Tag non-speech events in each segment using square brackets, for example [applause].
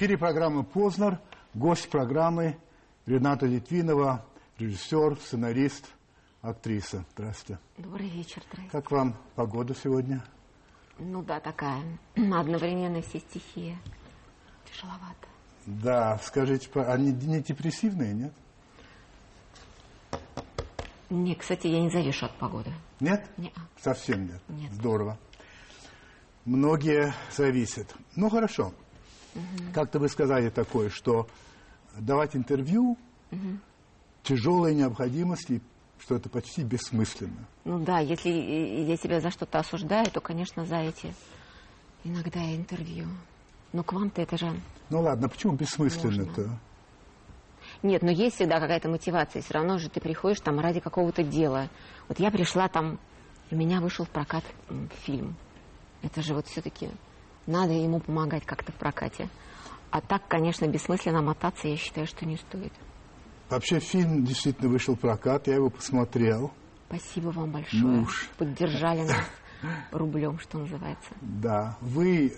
Эфире программы «Познер». Гость программы Рената Литвинова, режиссер, сценарист, актриса. Здравствуйте. Добрый вечер, здравствуйте. Как вам погода сегодня? Ну да, такая. [clears throat] Одновременно все стихии. Тяжеловато. Да, скажите, они не депрессивные, нет? Не, кстати, я не завишу от погоды. Нет? Нет. Совсем нет? Нет. Здорово. Многие зависят. Ну, хорошо. Угу. Как-то вы сказали такое, что давать интервью угу. тяжелая необходимость, и что это почти бессмысленно. Ну да, если я себя за что-то осуждаю, то, конечно, за эти иногда интервью. Но к вам-то это же... Ну ладно, почему бессмысленно-то? Нет, но есть всегда какая-то мотивация. Все равно же ты приходишь там ради какого-то дела. Вот я пришла там, у меня вышел в прокат фильм. Это же вот все-таки надо ему помогать как-то в прокате. А так, конечно, бессмысленно мотаться, я считаю, что не стоит. Вообще фильм действительно вышел в прокат, я его посмотрел. Спасибо вам большое. Ну уж. Поддержали нас рублем, что называется. Да, вы э,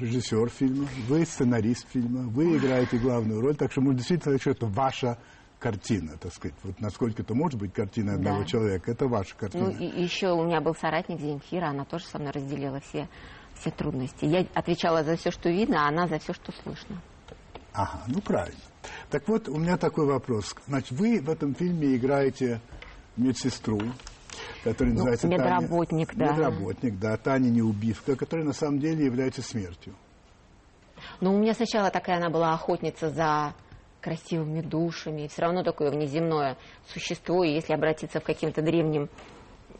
режиссер фильма, вы сценарист фильма, вы играете главную роль, так что можно действительно сказать, что это ваша картина, так сказать. Вот насколько это может быть картина одного да. человека, это ваша картина. Ну и еще у меня был соратник Земфира, она тоже со мной разделила все, все трудности. Я отвечала за все, что видно, а она за все, что слышно. Ага, ну правильно. Так вот, у меня такой вопрос. Значит, вы в этом фильме играете медсестру, которая ну, называется медработник, Таня, да. Медработник, да, Таня Неубивка, которая на самом деле является смертью. Ну, у меня сначала такая она была охотница за красивыми душами, все равно такое внеземное существо, и если обратиться к каким-то древним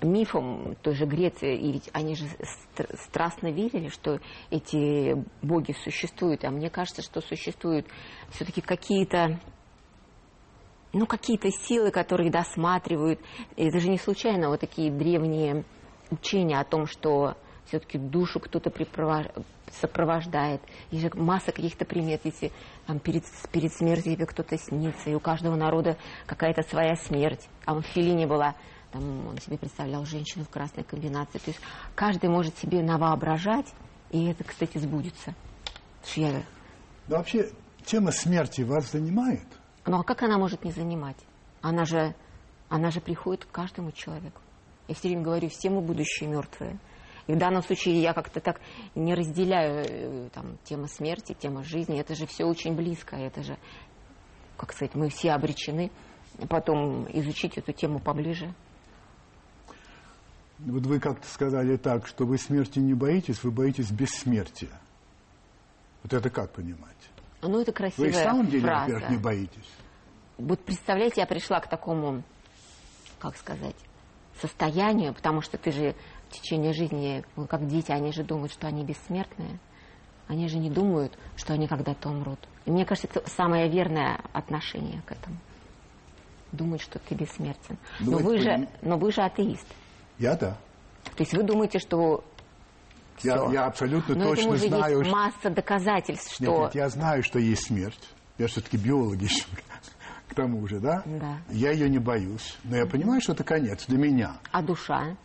мифам той же Греции, и ведь они же страстно верили, что эти боги существуют, а мне кажется, что существуют все-таки какие-то ну, какие-то силы, которые досматривают. Это же не случайно вот такие древние учения о том, что все-таки душу кто-то сопровождает. Есть же масса каких-то примет, если там, перед, перед смертью кто-то снится, и у каждого народа какая-то своя смерть. А в Филине была, там, он себе представлял женщину в красной комбинации. То есть каждый может себе навоображать, и это, кстати, сбудется. Я... Да вообще, тема смерти вас занимает? Ну а как она может не занимать? Она же, она же приходит к каждому человеку. Я все время говорю, все мы будущие мертвые. И в данном случае я как-то так не разделяю э, там, тема смерти, тема жизни. Это же все очень близко. Это же, как сказать, мы все обречены потом изучить эту тему поближе. Вот вы как-то сказали так, что вы смерти не боитесь, вы боитесь бессмертия. Вот это как понимать? Ну, это красивая фраза. Вы в самом деле, фраза. во-первых, не боитесь? Вот представляете, я пришла к такому, как сказать, состоянию, потому что ты же в течение жизни, ну, как дети, они же думают, что они бессмертные. Они же не думают, что они когда-то умрут. И мне кажется, это самое верное отношение к этому. Думать, что ты бессмертен. но вы, же, но вы же атеист. Я да. То есть вы думаете, что я, я абсолютно Но точно этому же знаю. Есть масса доказательств, что. Нет, нет, я знаю, что есть смерть. Я все-таки биолог еще [laughs] к тому же, да? Да. Я ее не боюсь. Но я понимаю, что это конец для меня. А душа?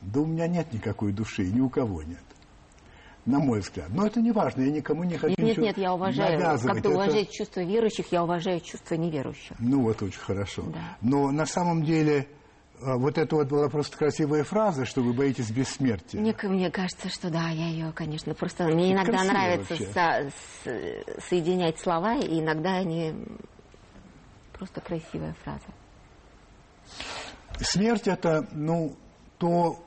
Да у меня нет никакой души, ни у кого нет. На мой взгляд. Но это не важно, я никому не хочу Нет, нет, нет, я уважаю. Как ты уважаешь это... чувства верующих, я уважаю чувства неверующих. Ну вот очень хорошо. Да. Но на самом деле вот это вот была просто красивая фраза, что вы боитесь бессмертия. Мне, мне кажется, что да, я ее, конечно, просто мне иногда нравится со, с, соединять слова, и иногда они просто красивая фраза. Смерть это, ну, то,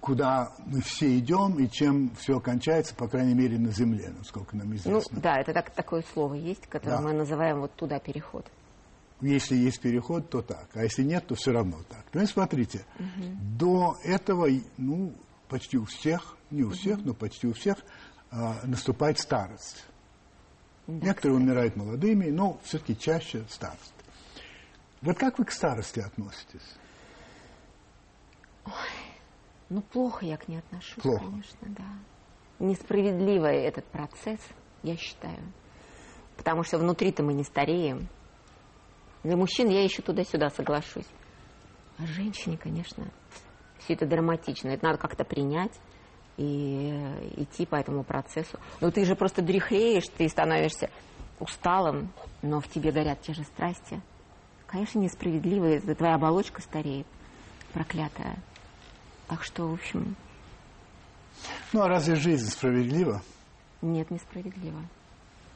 куда мы все идем и чем все кончается, по крайней мере, на Земле, насколько нам известно. Ну, да, это так, такое слово есть, которое да. мы называем вот туда переход. Если есть переход, то так. А если нет, то все равно так. Ну и смотрите, угу. до этого, ну, почти у всех, не у всех, угу. но почти у всех а, наступает старость. Да, Некоторые кстати. умирают молодыми, но все-таки чаще старость. Вот как вы к старости относитесь? Ой, ну плохо я к ней отношусь, плохо. конечно, да. Несправедливый этот процесс, я считаю. Потому что внутри-то мы не стареем. Для мужчин я еще туда-сюда соглашусь. А женщине, конечно, все это драматично. Это надо как-то принять. и э, идти по этому процессу. Но ты же просто дряхлеешь, ты становишься усталым, но в тебе горят те же страсти. Конечно, несправедливо, это твоя оболочка стареет, проклятая. Так что, в общем... Ну, а разве жизнь справедлива? Нет, несправедливо.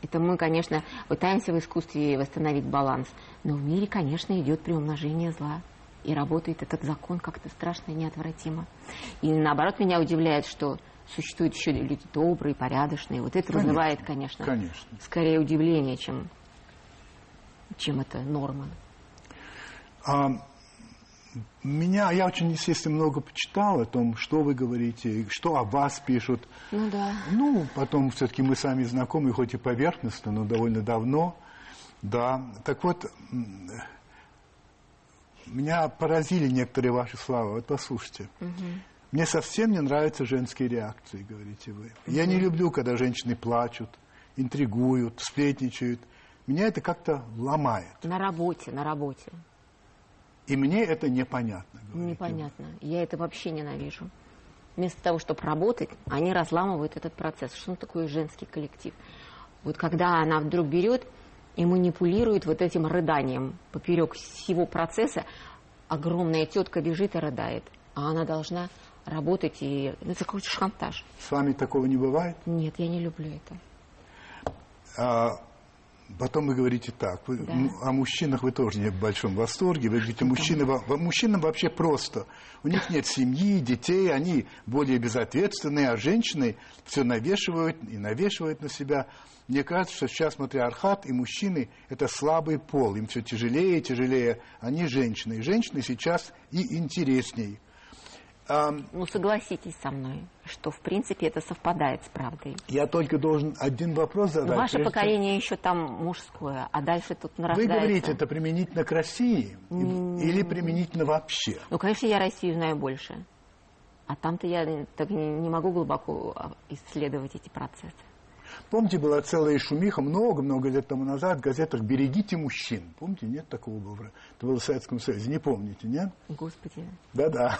Это мы, конечно, пытаемся в искусстве восстановить баланс, но в мире, конечно, идет приумножение зла. И работает этот закон как-то страшно и неотвратимо. И наоборот, меня удивляет, что существуют еще люди добрые, порядочные. Вот это конечно, вызывает, конечно, конечно, скорее удивление, чем, чем это норма. А, меня, я очень, естественно, много почитал о том, что вы говорите, что о вас пишут. Ну да. Ну, потом все-таки мы сами знакомы, хоть и поверхностно, но довольно давно. Да. Так вот, меня поразили некоторые ваши слова. Вот послушайте. Угу. Мне совсем не нравятся женские реакции, говорите вы. Угу. Я не люблю, когда женщины плачут, интригуют, сплетничают. Меня это как-то ломает. На работе, на работе. И мне это непонятно. Непонятно. Вы. Я это вообще ненавижу. Вместо того, чтобы работать, они разламывают этот процесс. Что такое женский коллектив? Вот когда она вдруг берет и манипулирует вот этим рыданием поперек всего процесса, огромная тетка бежит и рыдает, а она должна работать и ну, это какой-то шантаж. С вами такого не бывает? Нет, я не люблю это. А, Потом вы говорите так, вы, да. о мужчинах вы тоже не в большом восторге, вы говорите, мужчины, мужчинам вообще просто, у них нет семьи, детей, они более безответственные, а женщины все навешивают и навешивают на себя. Мне кажется, что сейчас матриархат и мужчины – это слабый пол, им все тяжелее и тяжелее, они женщины. И женщины сейчас и интереснее. Ну, согласитесь со мной, что, в принципе, это совпадает с правдой. Я только должен один вопрос задать. Но ваше прежде... поколение еще там мужское, а дальше тут нарождается... Вы говорите, это применительно к России mm. или применительно вообще? Ну, конечно, я Россию знаю больше. А там-то я так не могу глубоко исследовать эти процессы. Помните, была целая шумиха много-много лет тому назад в газетах «Берегите мужчин». Помните, нет такого было? Это было в Советском Союзе. Не помните, нет? Господи. Да-да.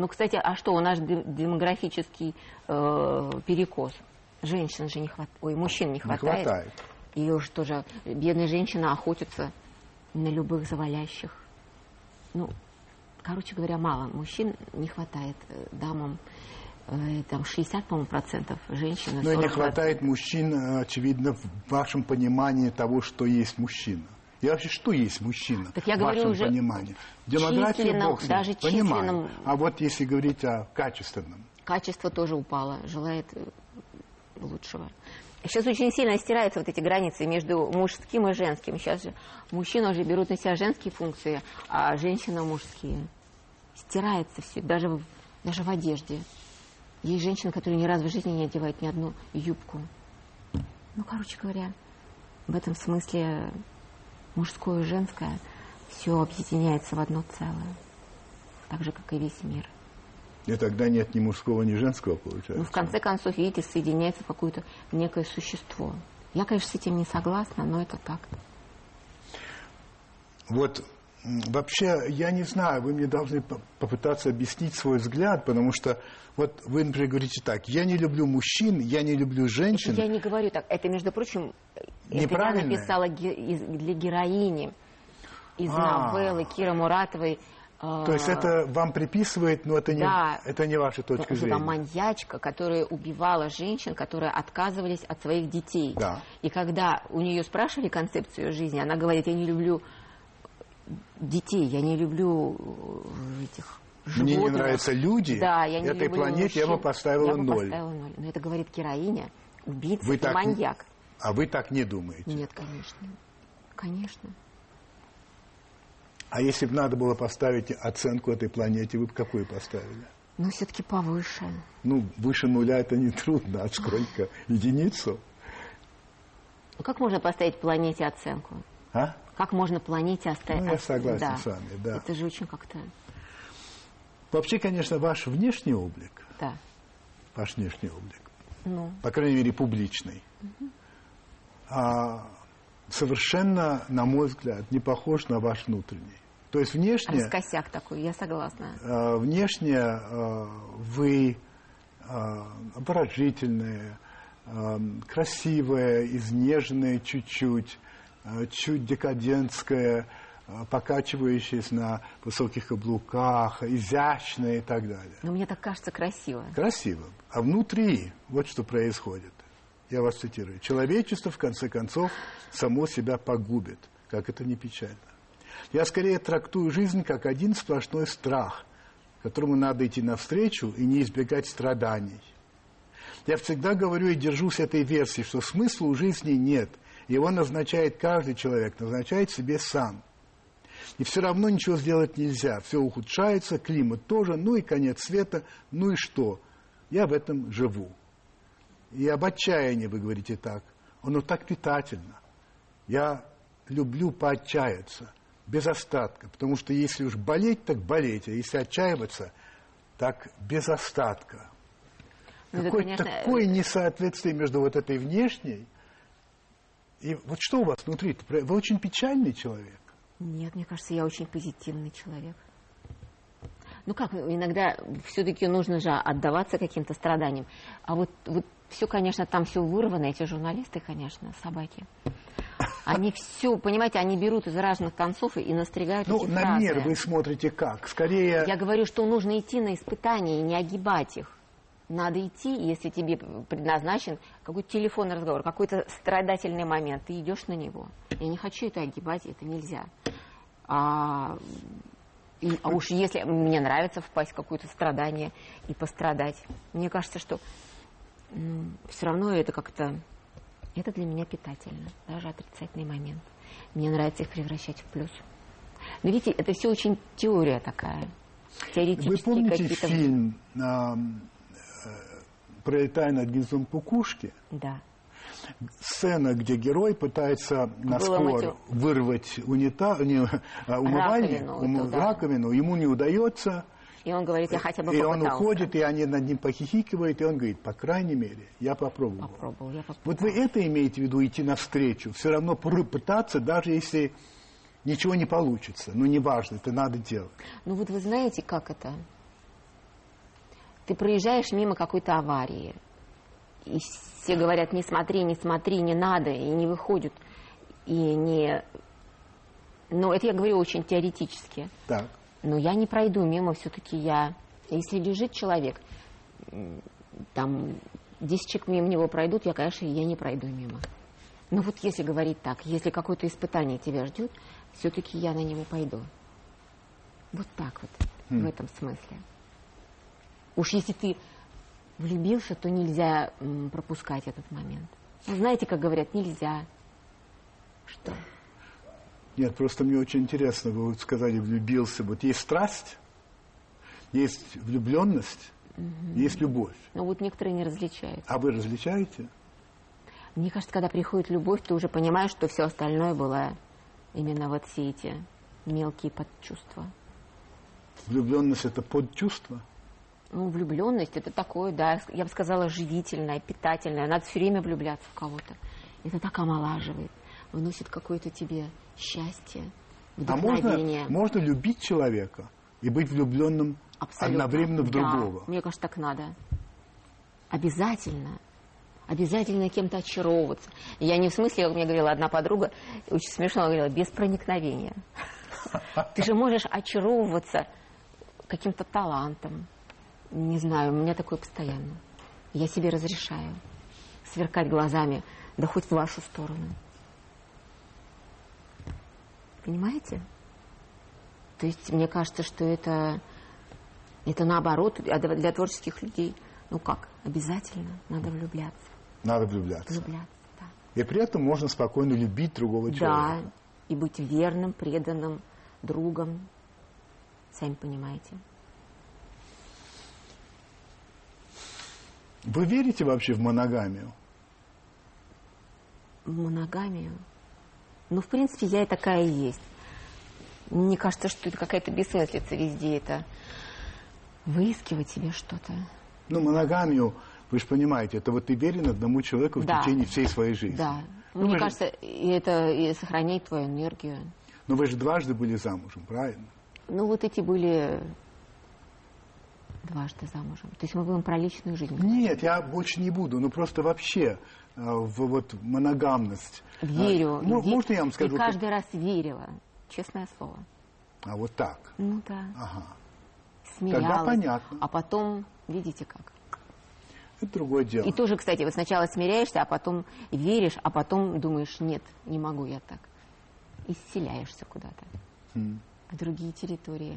Ну, кстати, а что, у нас демографический э, перекос. Женщин же не хватает, ой, мужчин не хватает. Не хватает. И уж тоже бедная женщина охотится на любых завалящих. Ну, короче говоря, мало. Мужчин не хватает э, дамам. Э, там 60, по-моему, процентов женщин. Но не хватает мужчин, э, очевидно, в вашем понимании того, что есть мужчина. И вообще, что есть мужчина так я в вашем уже понимании? Демография, бог даже понимаю. А вот если говорить о качественном? Качество тоже упало, желает э, лучшего. Сейчас очень сильно стираются вот эти границы между мужским и женским. Сейчас же мужчины уже берут на себя женские функции, а женщины мужские. Стирается все, даже даже в одежде. Есть женщины, которые ни разу в жизни не одевают ни одну юбку. Ну, короче говоря, в этом смысле мужское и женское, все объединяется в одно целое, так же, как и весь мир. И тогда нет ни мужского, ни женского, получается. Ну, в конце концов, видите, соединяется в какое-то некое существо. Я, конечно, с этим не согласна, но это так. Вот вообще, я не знаю, вы мне должны попытаться объяснить свой взгляд, потому что вот вы, например, говорите так, я не люблю мужчин, я не люблю женщин. Это я не говорю так. Это, между прочим, это я написала для героини из а. новеллы Кира Муратовой. А, То есть это вам приписывает, но это не, да, это не ваша точка зрения. Это маньячка, которая убивала женщин, которые отказывались от своих детей. Да. И когда у нее спрашивали концепцию жизни, она говорит, я не люблю детей, я не люблю э, этих Животных. Мне не нравятся люди, да, я не этой планете мужчин. я бы поставила я бы ноль. Поставила ноль. Но это говорит героиня, убийца Вы так... маньяк. А вы так не думаете? Нет, конечно. Конечно. А если бы надо было поставить оценку этой планете, вы бы какую поставили? Ну, все-таки повыше. Ну, выше нуля это не трудно. А сколько? [laughs] Единицу? Ну, как можно поставить планете оценку? А? Как можно планете оставить? Ну, я согласен да. с вами, да. Это же очень как-то... Вообще, конечно, ваш внешний облик, да. ваш внешний облик, ну. по крайней мере, публичный, угу а, совершенно, на мой взгляд, не похож на ваш внутренний. То есть внешне... Раскосяк такой, я согласна. А, внешне а, вы э, обворожительное, э, красивое, изнеженное чуть-чуть, чуть декадентское, э, покачивающееся на высоких каблуках, изящное и так далее. Но мне так кажется красиво. Красиво. А внутри вот что происходит. Я вас цитирую. Человечество, в конце концов, само себя погубит. Как это не печально. Я скорее трактую жизнь как один сплошной страх, которому надо идти навстречу и не избегать страданий. Я всегда говорю и держусь этой версии, что смысла у жизни нет. Его назначает каждый человек, назначает себе сам. И все равно ничего сделать нельзя. Все ухудшается, климат тоже, ну и конец света, ну и что? Я в этом живу. И об отчаянии вы говорите так. Оно так питательно. Я люблю поотчаяться без остатка, потому что если уж болеть, так болеть, а если отчаиваться, так без остатка. Ну, Какое конечно... такое несоответствие между вот этой внешней и вот что у вас внутри? Вы очень печальный человек. Нет, мне кажется, я очень позитивный человек. Ну как, иногда все-таки нужно же отдаваться каким-то страданиям. А вот, вот все, конечно, там все вырвано, эти журналисты, конечно, собаки. Они все, понимаете, они берут из разных концов и настригают Ну, эти на фразы. мер вы смотрите как? Скорее... Я говорю, что нужно идти на испытания и не огибать их. Надо идти, если тебе предназначен какой-то телефонный разговор, какой-то страдательный момент, ты идешь на него. Я не хочу это огибать, это нельзя. А, и, а уж если мне нравится впасть в какое-то страдание и пострадать, мне кажется, что ну, все равно это как-то это для меня питательно, даже отрицательный момент. Мне нравится их превращать в плюс. Но видите, это все очень теория такая. Теоретические Вы помните фильм «Пролетая над гнездом кукушки»? Да. Сцена, где герой пытается на скор вырвать унита, не, а, умывальник, раковину, ум, раковину, ему не удается, и он говорит, я хотя бы И попытался. он уходит, и они над ним похихикивают, и он говорит, по крайней мере, я попробовал. Попробовал, я попробовал. Вот вы это имеете в виду, идти навстречу, все равно пытаться, даже если ничего не получится. Ну, неважно, это надо делать. Ну, вот вы знаете, как это? Ты проезжаешь мимо какой-то аварии, и все говорят, не смотри, не смотри, не надо, и не выходят, и не... Ну, это я говорю очень теоретически. Так. Но я не пройду мимо, все-таки я... Если лежит человек, там, 10 человек мимо него пройдут, я, конечно, я не пройду мимо. Но вот если говорить так, если какое-то испытание тебя ждет, все-таки я на него пойду. Вот так вот, mm. в этом смысле. Уж если ты влюбился, то нельзя пропускать этот момент. Ну, знаете, как говорят, нельзя. Что? Нет, просто мне очень интересно, вы вот сказали, влюбился. Вот есть страсть, есть влюбленность, угу. есть любовь. Ну вот некоторые не различают. А вы различаете? Мне кажется, когда приходит любовь, ты уже понимаешь, что все остальное было именно вот все эти мелкие подчувства. Влюбленность это подчувство? Ну, влюбленность это такое, да, я бы сказала, живительное, питательное. Надо все время влюбляться в кого-то. Это так омолаживает вносит какое-то тебе счастье, А можно, можно любить человека и быть влюбленным Абсолютно. одновременно в другого? Да, мне кажется, так надо. Обязательно. Обязательно кем-то очаровываться. Я не в смысле, как мне говорила одна подруга, очень смешно говорила, без проникновения. [laughs] Ты же можешь очаровываться каким-то талантом. Не знаю, у меня такое постоянно. Я себе разрешаю сверкать глазами, да хоть в вашу сторону. Понимаете? То есть мне кажется, что это, это наоборот, а для творческих людей, ну как, обязательно надо влюбляться. Надо влюбляться. Влюбляться, да. И при этом можно спокойно любить другого человека. Да, и быть верным, преданным другом. Сами понимаете. Вы верите вообще в моногамию? В моногамию? Ну, в принципе, я и такая и есть. Мне кажется, что это какая-то бессмыслица везде это выискивать себе что-то. Ну, моногамию, вы же понимаете, это вот ты верен одному человеку в да. течение всей своей жизни. Да. Ну, Мне кажется, же... это и сохраняет твою энергию. Но вы же дважды были замужем, правильно? Ну, вот эти были дважды замужем. То есть мы будем про личную жизнь. Нет, я больше не буду. Ну просто вообще э, в вот моногамность. Верю. А, ну, Ве- можно я вам скажу? И каждый раз верила, честное слово. А вот так. Ну да, Ага. смеялась. понятно. А потом, видите как. Это другое дело. И тоже, кстати, вот сначала смиряешься, а потом веришь, а потом думаешь, нет, не могу я так. И исселяешься куда-то, М. в другие территории.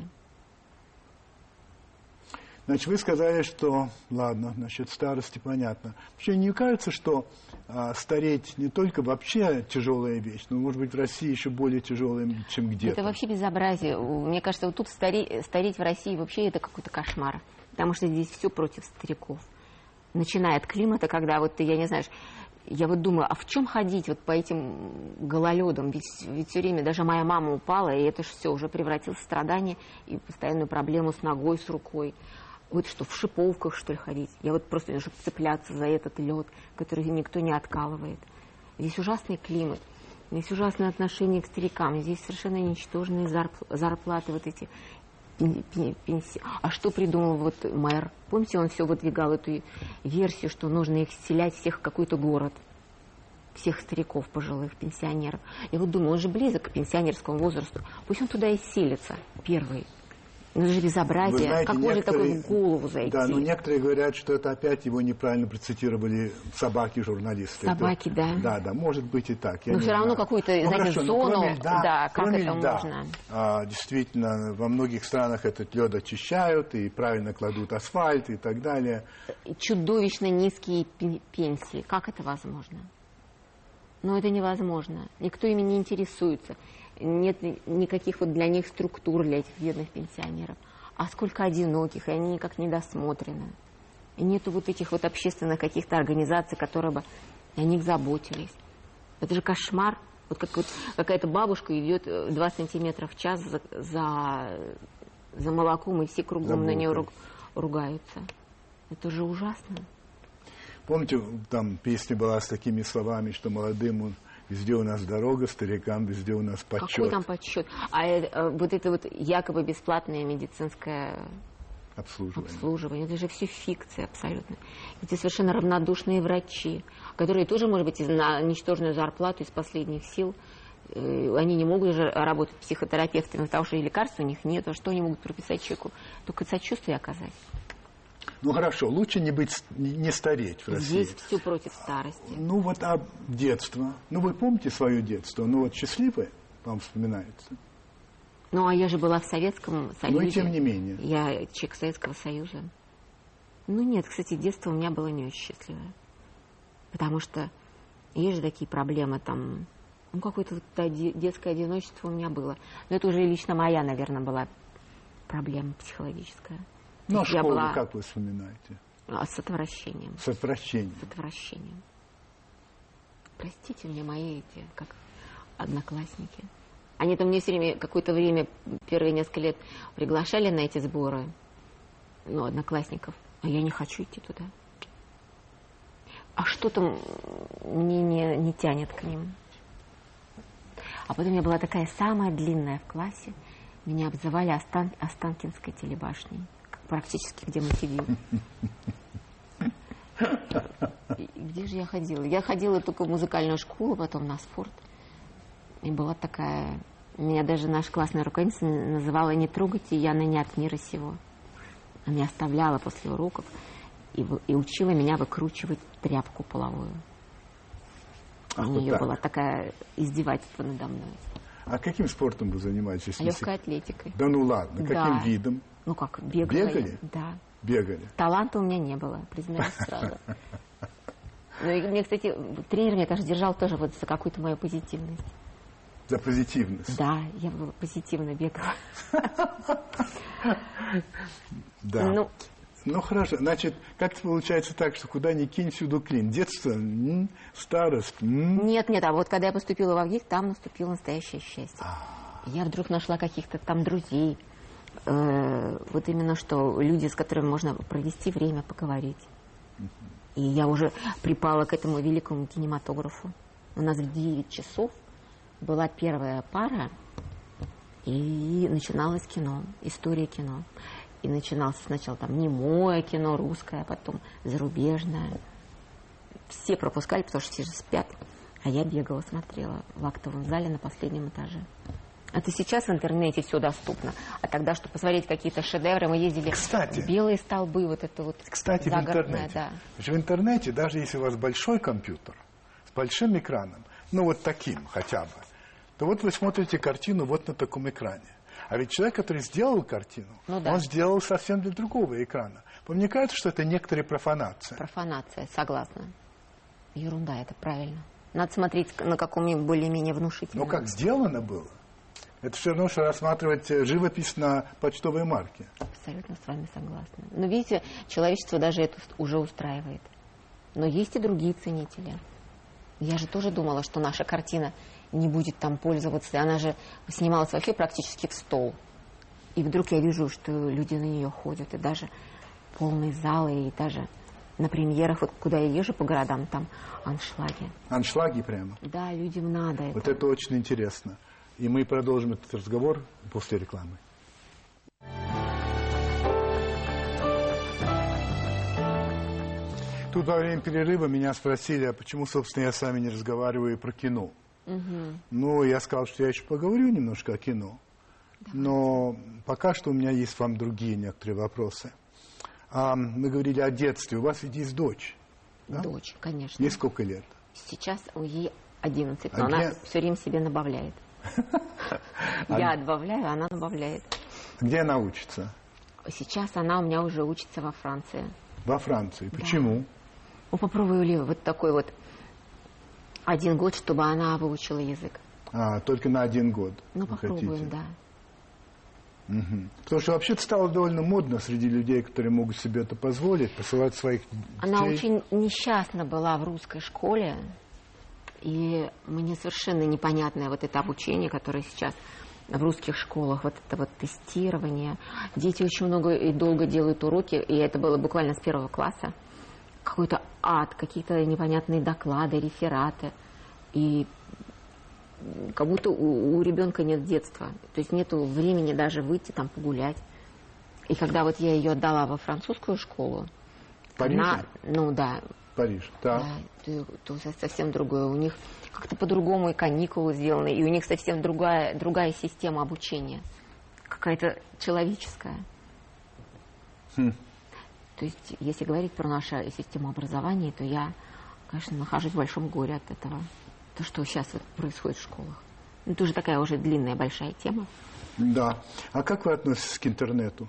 Значит, вы сказали, что, ладно, насчет старости понятно. Вообще не кажется, что а, стареть не только вообще тяжелая вещь, но, может быть, в России еще более тяжелая, чем где-то. Это вообще безобразие. Мне кажется, вот тут старе- стареть в России вообще это какой-то кошмар. Потому что здесь все против стариков. Начиная от климата, когда вот ты, я не знаю, я вот думаю, а в чем ходить вот по этим гололедам? Ведь, ведь все время даже моя мама упала, и это же все уже превратилось в страдание и постоянную проблему с ногой, с рукой. Вот что, в шиповках, что ли, ходить? Я вот просто чтобы цепляться за этот лед, который никто не откалывает. Здесь ужасный климат, здесь ужасное отношение к старикам, здесь совершенно ничтожные зарп- зарплаты, вот эти пен- пен- пенсии. А что придумал вот мэр? Помните, он все выдвигал эту версию, что нужно их селять всех в какой-то город всех стариков, пожилых, пенсионеров. Я вот думаю, он же близок к пенсионерскому возрасту. Пусть он туда и селится первый. Ну, же безобразие. Знаете, как можно такое в голову зайти? Да, но некоторые говорят, что это опять его неправильно процитировали собаки-журналисты. Собаки, Это- да. Да, да, может быть и так. Но не всё равно знаю. какую-то, Ну, знаете, хорошо, зону, кроме льда- да, как кроме это льда, можно? а, действительно, во многих странах этот лед очищают и правильно кладут асфальт и так далее. чудовищно низкие пен- пенсии. Как это возможно? Но это невозможно. Никто ими не интересуется. Нет ни- никаких вот для них структур, для этих бедных пенсионеров. А сколько одиноких, и они никак не досмотрены. И нету вот этих вот общественных каких-то организаций, которые бы о них заботились. Это же кошмар. Вот как вот какая-то бабушка идет э, 2 сантиметра в час за, за, за молоком, и все кругом За на нее булкой. ругаются. Это же ужасно. Помните, там песня была с такими словами, что молодым везде у нас дорога, старикам везде у нас почет. Какой там подсчет? А э, э, вот это вот якобы бесплатное медицинское обслуживание. обслуживание, это же все фикция абсолютно. Эти совершенно равнодушные врачи, которые тоже, может быть, на ничтожную зарплату из последних сил, э, они не могут же работать психотерапевтами, потому что и лекарств у них нет, а что они могут прописать человеку? Только сочувствие оказать. Ну хорошо, лучше не быть, не стареть в России. Здесь все против старости. Ну вот а детство. Ну вы помните свое детство? Ну вот счастливое вам вспоминается? Ну, а я же была в Советском Союзе. Ну и тем не менее. Я человек Советского Союза. Ну нет, кстати, детство у меня было не очень счастливое. Потому что есть же такие проблемы там. Ну, какое-то вот детское одиночество у меня было. Но это уже лично моя, наверное, была проблема психологическая. Ну а школу была- как вы вспоминаете? А, С отвращением. С отвращением. С отвращением. Простите мне мои эти, как одноклассники. Они там мне все время, какое-то время, первые несколько лет приглашали на эти сборы, ну, одноклассников, а я не хочу идти туда. А что-то мне не, не тянет к ним. А потом я была такая самая длинная в классе. Меня обзывали Остан... Останкинской телебашней. Практически, где мы сидим. Где же я ходила? Я ходила только в музыкальную школу, потом на спорт. И была такая... Меня даже наша классная руководительница называла «Не трогайте Яна не от мира сего». Она меня оставляла после уроков и, и учила меня выкручивать тряпку половую. Ах, У нее так. было такое издевательство надо мной. А каким спортом вы занимаетесь? Легкой атлетикой. Да ну ладно, каким Да. видом Ну как, бегала я. Бегали? Да. бегали? Таланта у меня не было, признаюсь сразу. Ну и мне, кстати, тренер, мне кажется, держал тоже вот за какую-то мою позитивность. За позитивность. Да, я была позитивно бегала. Да. Ну, Ну хорошо, значит, как-то получается так, что куда ни кинь, всюду клин. Детство, м, старость, м. нет, нет, а вот когда я поступила в ВГИК, там наступило настоящее счастье. Я вдруг нашла каких-то там друзей. Э, вот именно что люди, с которыми можно провести время, поговорить. И я уже припала к этому великому кинематографу. У нас в 9 часов была первая пара, и начиналось кино, история кино. И начиналось сначала там немое кино, русское, а потом зарубежное. Все пропускали, потому что все же спят. А я бегала, смотрела в актовом зале на последнем этаже. Это сейчас в интернете все доступно. А тогда, чтобы посмотреть какие-то шедевры, мы ездили Кстати, в белые столбы, вот это вот Кстати, в интернете. Да. В интернете, даже если у вас большой компьютер с большим экраном, ну вот таким хотя бы, то вот вы смотрите картину вот на таком экране. А ведь человек, который сделал картину, ну, да. он сделал совсем для другого экрана. Мне кажется, что это некоторая профанация. Профанация, согласна. Ерунда, это правильно. Надо смотреть на каком-нибудь более-менее внушительном. Но как сделано было, это все равно, что рассматривать живопись на почтовой марке. Абсолютно с вами согласна. Но видите, человечество даже это уже устраивает. Но есть и другие ценители. Я же тоже думала, что наша картина не будет там пользоваться. Она же снималась вообще практически в стол. И вдруг я вижу, что люди на нее ходят, и даже полные залы, и даже на премьерах, вот куда я езжу по городам, там аншлаги. Аншлаги прямо? Да, людям надо это. Вот это очень интересно. И мы продолжим этот разговор после рекламы. Тут во время перерыва меня спросили, а почему, собственно, я с вами не разговариваю про кино. Угу. Ну, я сказал, что я еще поговорю немножко о кино. Но пока что у меня есть вам другие некоторые вопросы. А, мы говорили о детстве. У вас ведь есть дочь. Да? Дочь, конечно. Ей сколько лет? Сейчас у ей 11, но а она все время себе набавляет. Я отбавляю, она набавляет. Где она учится? Сейчас она у меня уже учится во Франции. Во Франции? Почему? Ну, попробовали вот такой вот один год, чтобы она выучила язык. А, только на один год? Ну, попробуем, хотите. да. Угу. Потому что вообще-то стало довольно модно среди людей, которые могут себе это позволить, посылать своих детей. Она очень несчастна была в русской школе. И мне совершенно непонятное вот это обучение, которое сейчас в русских школах, вот это вот тестирование. Дети очень много и долго делают уроки, и это было буквально с первого класса. Какой-то ад, какие-то непонятные доклады, рефераты. И как будто у, у ребенка нет детства. То есть нет времени даже выйти там погулять. И когда вот я ее отдала во французскую школу? Она, ну да, Париж, да. Да, то, то совсем другое. У них как-то по-другому и каникулы сделаны, и у них совсем другая, другая система обучения. Какая-то человеческая. Хм. То есть, если говорить про нашу систему образования, то я, конечно, нахожусь в большом горе от этого. То, что сейчас вот происходит в школах. Ну, это уже такая уже длинная, большая тема. Да. А как вы относитесь к интернету?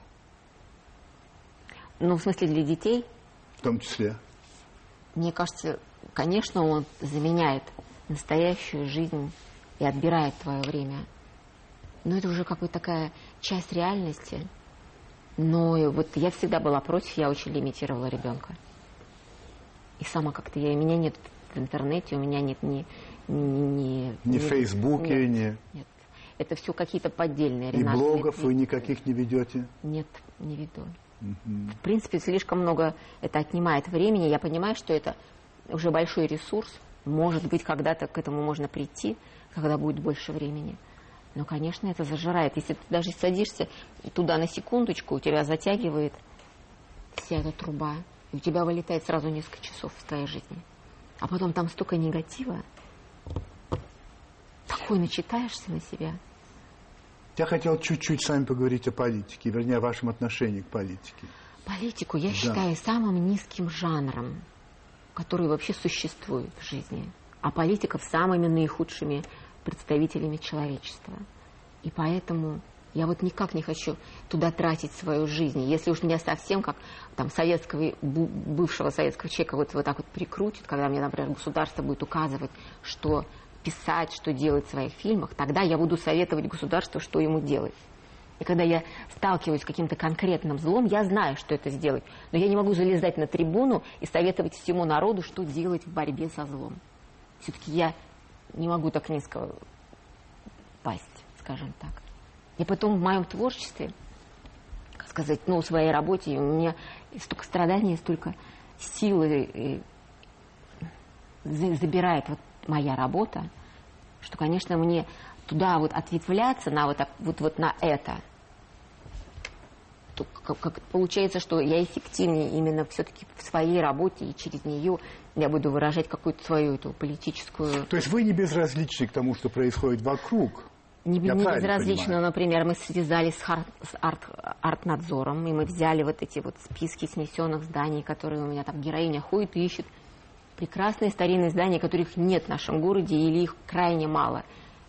Ну, в смысле, для детей? В том числе мне кажется, конечно, он заменяет настоящую жизнь и отбирает твое время. Но это уже какая-то такая часть реальности. Но вот я всегда была против, я очень лимитировала ребенка. И сама как-то я, у меня нет в интернете, у меня нет ни... Ни, ни, ни в Фейсбуке, нет, ни... Нет, это все какие-то поддельные. И блогов вы никаких не ведете? Нет, не веду. В принципе, слишком много это отнимает времени. Я понимаю, что это уже большой ресурс. Может быть, когда-то к этому можно прийти, когда будет больше времени. Но, конечно, это зажирает. Если ты даже садишься туда на секундочку, у тебя затягивает вся эта труба, и у тебя вылетает сразу несколько часов в твоей жизни. А потом там столько негатива. Такой начитаешься на себя. Я хотел чуть-чуть с вами поговорить о политике, вернее, о вашем отношении к политике. Политику я да. считаю самым низким жанром, который вообще существует в жизни. А политиков самыми наихудшими представителями человечества. И поэтому я вот никак не хочу туда тратить свою жизнь. Если уж меня совсем как там советского, бывшего советского человека вот, вот так вот прикрутит, когда мне, например, государство будет указывать, что писать, что делать в своих фильмах, тогда я буду советовать государству, что ему делать. И когда я сталкиваюсь с каким-то конкретным злом, я знаю, что это сделать. Но я не могу залезать на трибуну и советовать всему народу, что делать в борьбе со злом. Все-таки я не могу так низко пасть, скажем так. И потом в моем творчестве, как сказать, ну, в своей работе, у меня столько страданий, столько силы забирает вот моя работа, что, конечно, мне туда вот ответвляться на вот, вот, вот на это, то как, как получается, что я эффективнее именно все-таки в своей работе, и через нее я буду выражать какую-то свою эту политическую... То есть вы не безразличны к тому, что происходит вокруг? Не, не безразлично, например, мы связались с, арт, с арт, арт-надзором, и мы взяли вот эти вот списки снесенных зданий, которые у меня там героиня ходит и ищет. Прекрасные старинные здания, которых нет в нашем городе, или их крайне мало.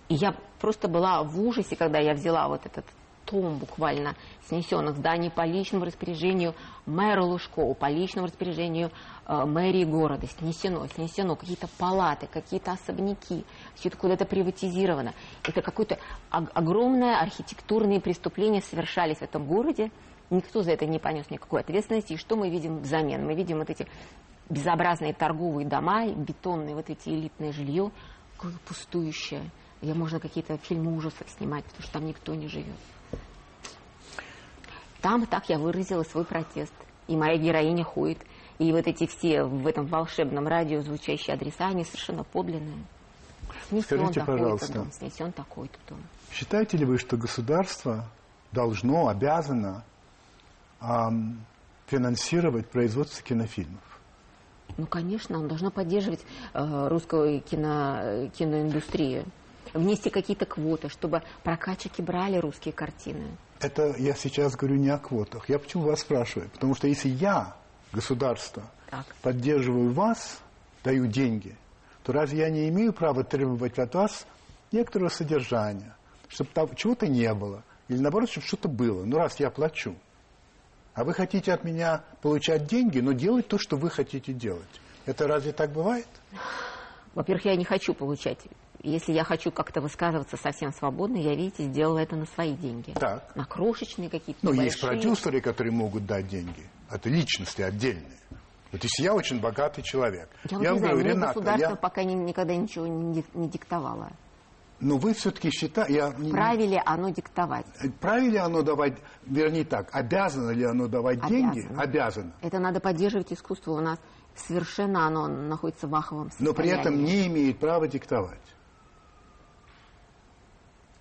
И я просто была в ужасе, когда я взяла вот этот том буквально снесенных зданий по личному распоряжению мэра Лужкова, по личному распоряжению э, мэрии города. Снесено, снесено. Какие-то палаты, какие-то особняки. Все это куда-то приватизировано. Это какое-то огромное архитектурные преступления совершались в этом городе. Никто за это не понес никакой ответственности. И что мы видим взамен? Мы видим вот эти безобразные торговые дома, бетонные вот эти элитные жилье, пустующее. Я можно какие-то фильмы ужасов снимать, потому что там никто не живет. Там так я выразила свой протест. И моя героиня ходит. И вот эти все в этом волшебном радио звучащие адреса, они совершенно подлинные. Снесен Скажите, пожалуйста, дом, снесен такой-то дом. Считаете ли вы, что государство должно, обязано эм, финансировать производство кинофильмов? Ну, конечно, он должно поддерживать э, русскую кино, киноиндустрию внести какие-то квоты, чтобы прокачики брали русские картины. Это я сейчас говорю не о квотах. Я почему вас спрашиваю? Потому что если я, государство, так. поддерживаю вас, даю деньги, то разве я не имею права требовать от вас некоторого содержания, чтобы там чего-то не было, или наоборот, чтобы что-то было, ну раз я плачу. А вы хотите от меня получать деньги, но делать то, что вы хотите делать. Это разве так бывает? Во-первых, я не хочу получать если я хочу как-то высказываться совсем свободно, я, видите, сделала это на свои деньги. Так. На крошечные какие-то Ну, есть продюсеры, которые могут дать деньги. Это личности отдельные. Вот если я очень богатый человек. Я, я вот не говорю, знаю, Рената, государство я... пока ни, никогда ничего не, не диктовало. Но вы все-таки считаете... Вправе ли оно диктовать? Вправе ли оно давать, вернее так, обязано ли оно давать обязано. деньги? Обязано. Это надо поддерживать искусство. У нас совершенно оно находится в аховом состоянии. Но при этом не имеет права диктовать.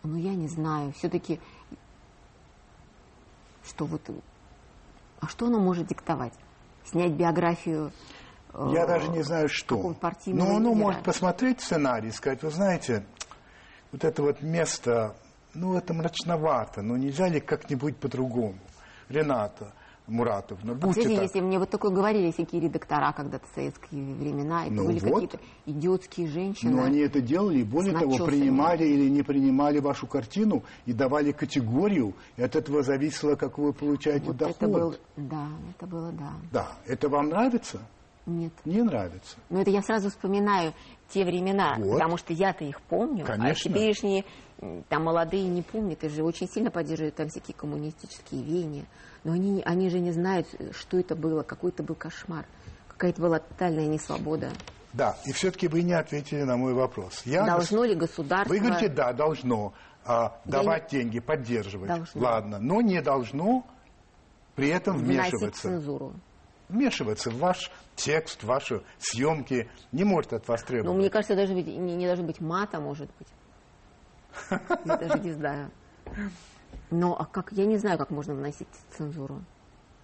Ну, я не знаю. Все-таки, что вот... А что оно может диктовать? Снять биографию я э, даже не знаю, что. Но оно лидера. может посмотреть сценарий и сказать, вы знаете, вот это вот место, ну, это мрачновато, но нельзя ли как-нибудь по-другому? Рената, Муратовна. Будьте Кстати, если мне вот такое говорили всякие редактора когда-то в советские времена, это ну были вот. какие-то идиотские женщины. Но они это делали, и более того, принимали или не принимали вашу картину и давали категорию, и от этого зависело, как вы получаете вот доход. Это был, да, это было, да. Да, это вам нравится? Нет. Не нравится. Но это я сразу вспоминаю те времена, вот. потому что я-то их помню, а Конечно. а теперешние там молодые не помнят, и же очень сильно поддерживают там всякие коммунистические веяния. Но они, они же не знают, что это было, какой это был кошмар. Какая-то была тотальная несвобода. Да, и все-таки вы не ответили на мой вопрос. Я должно гос... ли государство... Вы говорите, да, должно а, давать не... деньги, поддерживать. Должно. Ладно, но не должно при этом вмешиваться. цензуру. Вмешиваться в ваш текст, в ваши съемки. Не может от вас требовать. Ну, мне кажется, даже быть, не, не должно быть мата, может быть. [laughs] Я даже не знаю. Но а как, я не знаю, как можно вносить цензуру.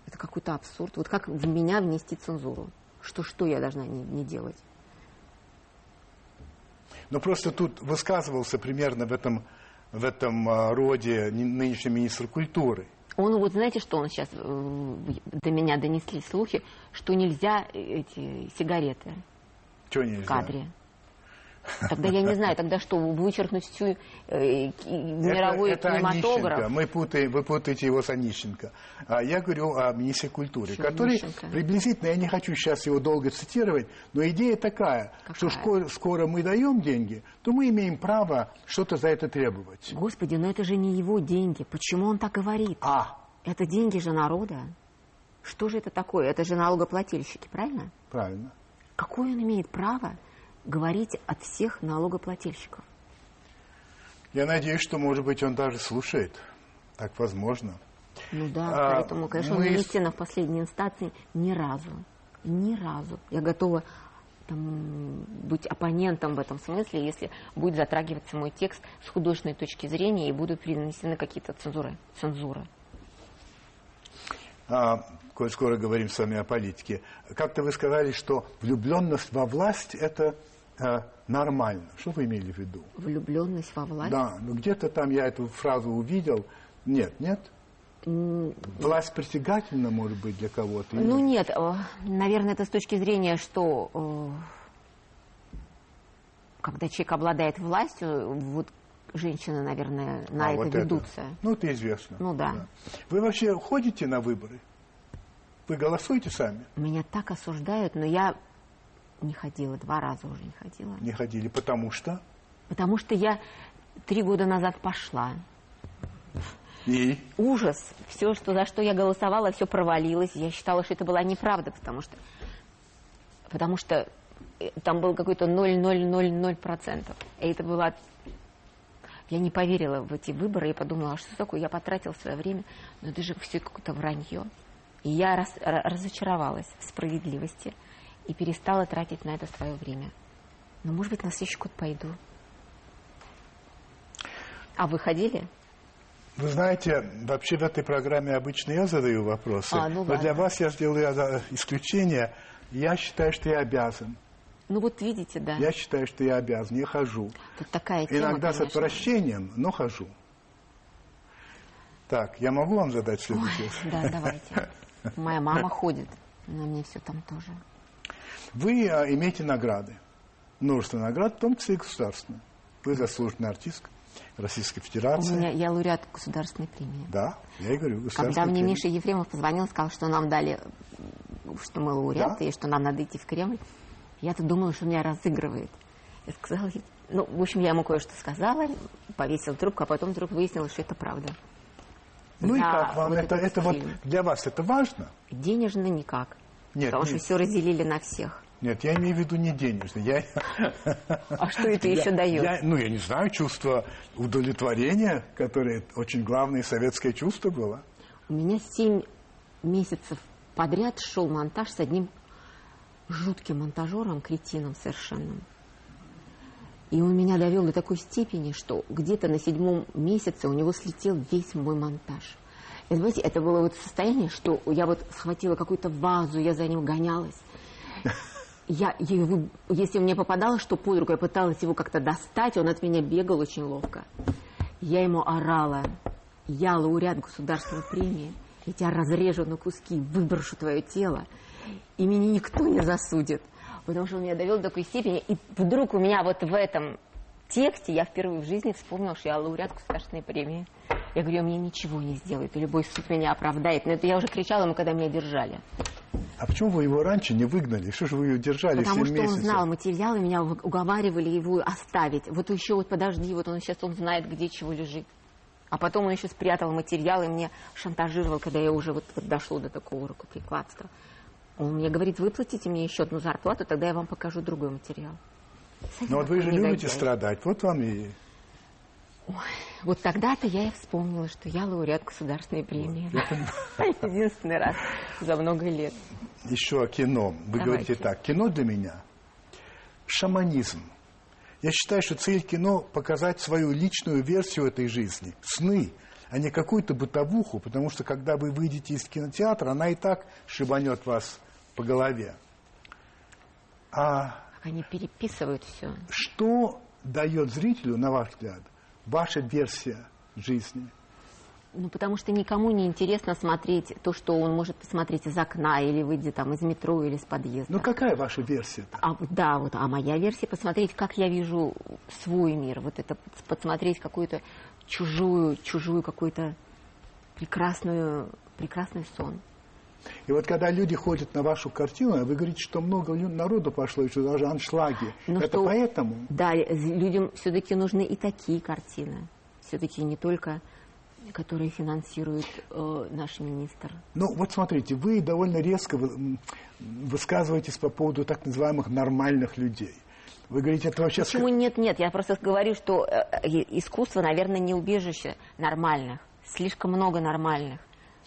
Это какой-то абсурд. Вот как в меня внести цензуру? Что, что я должна не, не делать? Ну, просто тут высказывался примерно в этом, в этом а, роде нынешний министр культуры. Он, вот знаете, что он сейчас, э, до меня донесли слухи, что нельзя эти сигареты Чего нельзя? в кадре. Тогда я не знаю, тогда что, вычеркнуть всю э, мировой это, это кинематограф? Онищенко. Мы путаем, вы путаете его с Онищенко. А я говорю о министре культуры, что который Онищенко? приблизительно, я не хочу сейчас его долго цитировать, но идея такая, Какая? что скоро, скоро мы даем деньги, то мы имеем право что-то за это требовать. Господи, но это же не его деньги. Почему он так говорит? А. Это деньги же народа. Что же это такое? Это же налогоплательщики, правильно? Правильно. Какое он имеет право говорить от всех налогоплательщиков. Я надеюсь, что, может быть, он даже слушает. Так возможно. Ну да, а, поэтому, конечно, мы... он истина в последней инстанции ни разу. Ни разу. Я готова там, быть оппонентом в этом смысле, если будет затрагиваться мой текст с художественной точки зрения и будут принесены какие-то цензуры. цензуры. а, коль скоро говорим с вами о политике, как-то вы сказали, что влюбленность во власть – это а, нормально. Что вы имели в виду? Влюбленность во власть? Да, ну где-то там я эту фразу увидел. Нет, нет? Власть притягательна, может быть, для кого-то? Ну нет, э, наверное, это с точки зрения, что э, когда человек обладает властью, вот женщины, наверное, на а, это вот ведутся. Это. Ну, это известно. Ну да. да. Вы вообще ходите на выборы? Вы голосуете сами? Меня так осуждают, но я не ходила, два раза уже не ходила. Не ходили, потому что? Потому что я три года назад пошла. И? Ужас. Все, что, за что я голосовала, все провалилось. Я считала, что это была неправда, потому что, потому что э, там был какой-то 0,000%. И это была... Я не поверила в эти выборы и подумала, а что такое, я потратила свое время, но это же все какое-то вранье. И я раз, разочаровалась в справедливости и перестала тратить на это свое время. Но, может быть, на следующий год пойду. А вы ходили? Вы знаете, вообще в этой программе обычно я задаю вопросы, а, ну, но для вас я сделаю исключение. Я считаю, что я обязан. Ну вот видите, да. Я считаю, что я обязан, я хожу. Тут такая тема, Иногда конечно. с отвращением, но хожу. Так, я могу вам задать следующий вопрос? Да, давайте. [laughs] Моя мама ходит, на мне все там тоже. Вы а, имеете награды. Множество наград, в том числе и государственные. Вы заслуженный артистка. Российской Федерации. У меня, я лауреат государственной премии. Да, я и говорю, Когда мне премии. Миша Ефремов позвонил, сказал, что нам дали, что мы лауреаты, да? и что нам надо идти в Кремль, я-то думала, что меня разыгрывает. Я сказала, ну, в общем, я ему кое-что сказала, повесила трубку, а потом вдруг выяснилось, что это правда. Ну и как вам? Вот это, это вот для вас это важно? Денежно никак. Нет, потому нет. что все разделили на всех. Нет, я имею в виду не денежный. Я... А что это еще дает? Я, ну, я не знаю, чувство удовлетворения, которое очень главное советское чувство было. У меня семь месяцев подряд шел монтаж с одним жутким монтажером, кретином совершенным. И он меня довел до такой степени, что где-то на седьмом месяце у него слетел весь мой монтаж. И, знаете, это было вот состояние, что я вот схватила какую-то вазу, я за ним гонялась я его, если мне попадалось, что под руку, я пыталась его как-то достать, он от меня бегал очень ловко. Я ему орала, я лауреат государственной премии, я тебя разрежу на куски, выброшу твое тело, и меня никто не засудит. Потому что он меня довел до такой степени, и вдруг у меня вот в этом тексте я впервые в жизни вспомнила, что я лауреат государственной премии. Я говорю, мне ничего не сделает, и любой суд меня оправдает. Но это я уже кричала ему, когда меня держали. А почему вы его раньше не выгнали? Что же вы ее держали Потому 7 что он знал материалы, меня уговаривали его оставить. Вот еще вот подожди, вот он сейчас он знает, где чего лежит. А потом он еще спрятал материалы и мне шантажировал, когда я уже вот, вот дошло до такого рукоприкладства. Он мне говорит, выплатите мне еще одну зарплату, тогда я вам покажу другой материал. Ну вот вы же любите страдать, вот вам и... Ой, вот тогда-то я и вспомнила, что я лауреат государственной премии. [laughs] Единственный раз за много лет. Еще о кино. Вы Давайте. говорите так, кино для меня шаманизм. Я считаю, что цель кино – показать свою личную версию этой жизни, сны, а не какую-то бытовуху, потому что когда вы выйдете из кинотеатра, она и так шибанет вас по голове. А Они переписывают все. Что дает зрителю, на ваш взгляд, ваша версия жизни? Ну, потому что никому не интересно смотреть то, что он может посмотреть из окна или выйдя там из метро или из подъезда. Ну, какая ваша версия? -то? А, да, вот, а моя версия посмотреть, как я вижу свой мир. Вот это подсмотреть какую-то чужую, чужую какую-то прекрасную, прекрасный сон. И вот когда люди ходят на вашу картину, вы говорите, что много народу пошло, и что даже аншлаги. Но ну Это что, поэтому? Да, людям все-таки нужны и такие картины. Все-таки не только которые финансирует э, наш министр. Ну, вот смотрите, вы довольно резко высказываетесь по поводу так называемых нормальных людей. Вы говорите, это вообще... Почему нет, нет? Я просто говорю, что э, искусство, наверное, не убежище нормальных. Слишком много нормальных.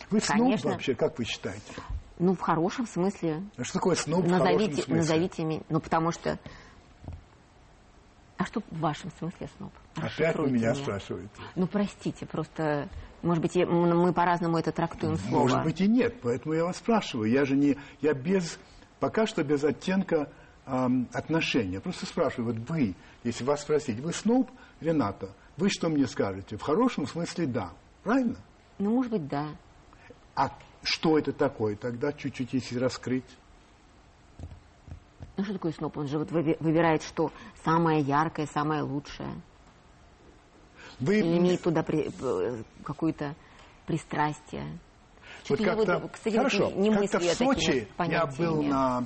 Вы сноб вообще, как вы считаете? Ну, в хорошем смысле. А что такое сноб назовите, в хорошем смысле? Назовите меня. Ну, потому что... А что в вашем смысле сноб? Опять вы меня спрашиваете. Ну, простите, просто, может быть, мы по-разному это трактуем слово. Может быть и нет, поэтому я вас спрашиваю. Я же не, я без, пока что без оттенка эм, отношения. Просто спрашиваю, вот вы, если вас спросить, вы сноб, Рената, вы что мне скажете? В хорошем смысле да. Правильно? Ну, может быть, да. А что это такое тогда, чуть-чуть если раскрыть? Ну что такое сноб? Он же вот выбирает что? Самое яркое, самое лучшее. Вы... Или имеет туда при... какое-то пристрастие. Вот как-то... Вот, кстати, Хорошо, не как-то в Сочи я был на,